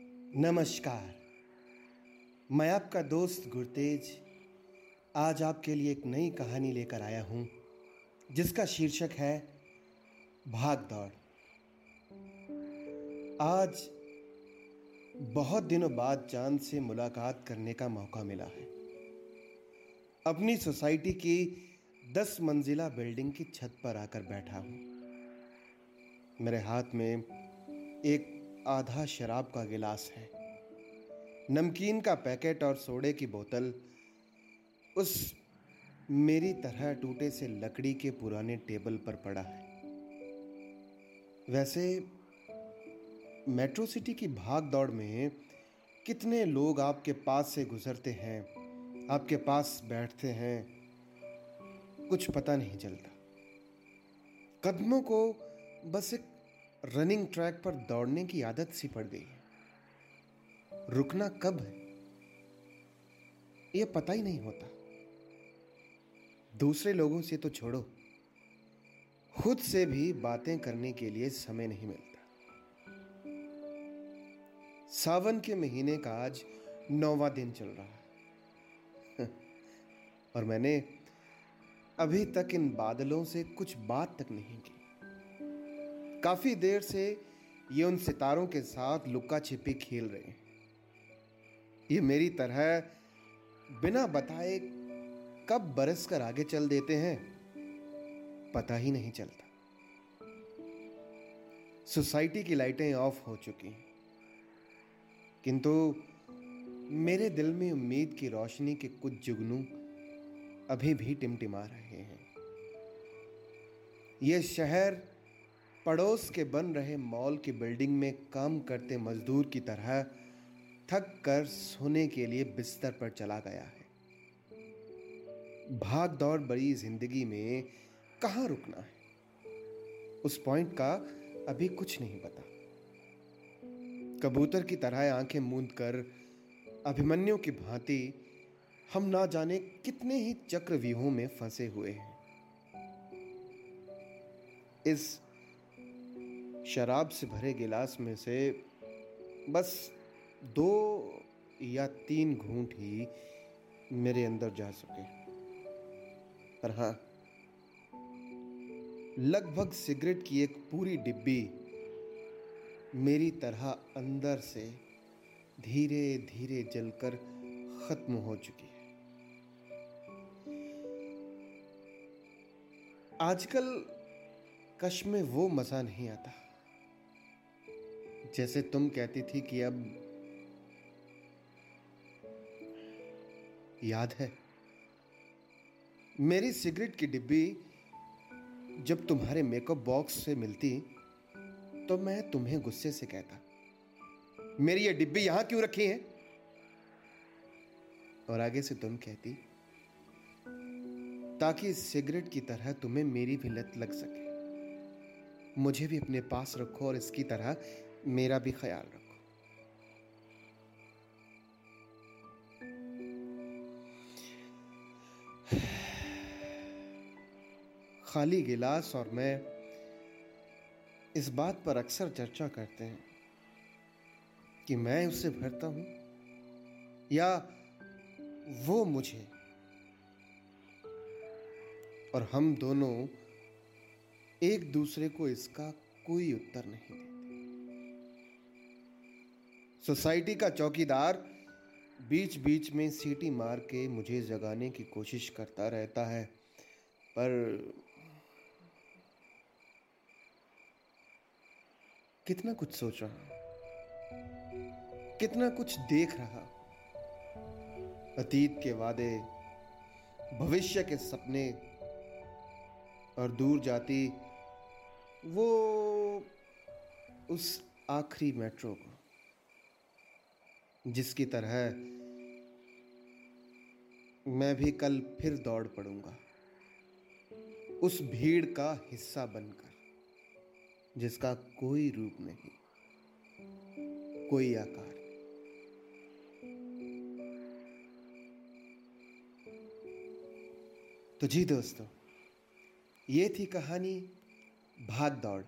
नमस्कार। मैं आपका दोस्त गुरतेज। आज आपके लिए एक नई कहानी लेकर आया हूँ, जिसका शीर्षक है, भाग दौड़। आज बहुत दिनों बाद चाँद से मुलाकात करने का मौका मिला है। अपनी सोसाइटी की दस मंजिला बिल्डिंग की छत पर आकर बैठा हूँ। मेरे हाथ में एक आधा शराब का गिलास है। नमकीन का पैकेट और सोडे की बोतल उस मेरी तरह टूटे से लकड़ी के पुराने टेबल पर पड़ा है। वैसे, मेट्रो सिटी की भाग दौड़ में कितने लोग आपके पास से गुजरते हैं, आपके पास बैठते हैं, कुछ पता नहीं चलता। कदमों को बस एक रनिंग ट्रैक पर दौड़ने की आदत सी पड़ गई। है रुकना कब है? यह पता ही नहीं होता। दूसरे लोगों से तो छोड़ो। खुद से भी बातें करने के लिए समय नहीं मिलता। सावन के महीने का आज नौवा दिन चल रहा है। और मैंने अभी तक इन बादलों से कुछ बात तक नहीं की। काफ़ी देर से ये उन सितारों के साथ लुक्का छिपी खेल रहे हैं। ये मेरी तरह बिना बताए कब बरस कर आगे चल देते हैं, पता ही नहीं चलता। सोसाइटी की लाइटें ऑफ़ हो चुकी हैं। किंतु मेरे दिल में उम्मीद की रोशनी के कुछ जुगनू अभी भी टिमटिमा रहे हैं। यह शहर पड़ोस के बन रहे मॉल की बिल्डिंग में काम करते मजदूर की तरह थक कर सोने के लिए बिस्तर पर चला गया है। भाग दौड़ बड़ी ज़िंदगी में कहाँ रुकना है? उस पॉइंट का अभी कुछ नहीं पता। कबूतर की तरह आँखें मूंद कर अभिमन्यु की भांति हम ना जाने कितने ही चक्रव्यूहों में फंसे हुए हैं। इस शराब से भरे गिलास में से बस दो या तीन घूंट ही मेरे अंदर जा सके। पर हाँ लगभग सिगरेट की एक पूरी डिब्बी मेरी तरह अंदर से धीरे धीरे जलकर खत्म हो चुकी है। आजकल कश में वो मज़ा नहीं आता। जैसे तुम कहती थी कि अब याद है। मेरी सिगरेट की डिब्बी जब तुम्हारे मेकअप बॉक्स से मिलती तो मैं तुम्हें गुस्से से कहता, मेरी ये डिब्बी यहाँ क्यों रखी है? और आगे से तुम कहती, ताकि सिगरेट की तरह तुम्हें मेरी भी लत लग सके। मुझे भी अपने पास रखो और इसकी तरह मेरा भी ख्याल रखो। खाली गिलास और मैं इस बात पर अक्सर चर्चा करते हैं कि मैं उसे भरता हूँ या वो मुझे। और हम दोनों एक दूसरे को इसका कोई उत्तर नहीं देते। सोसाइटी का चौकीदार बीच बीच में सीटी मार के मुझे जगाने की कोशिश करता रहता है, पर कितना कुछ सोच रहा, कितना कुछ देख रहा। अतीत के वादे, भविष्य के सपने और दूर जाती, वो उस आखिरी मेट्रो को। जिसकी तरह मैं भी कल फिर दौड़ पड़ूँगा, उस भीड़ का हिस्सा बनकर, जिसका कोई रूप नहीं, कोई आकार तो जी दोस्तों, ये थी कहानी भाग दौड़।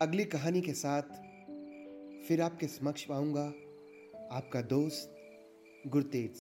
अगली कहानी के साथ फिर आपके समक्ष पाऊँगा आपका दोस्त गुरतेज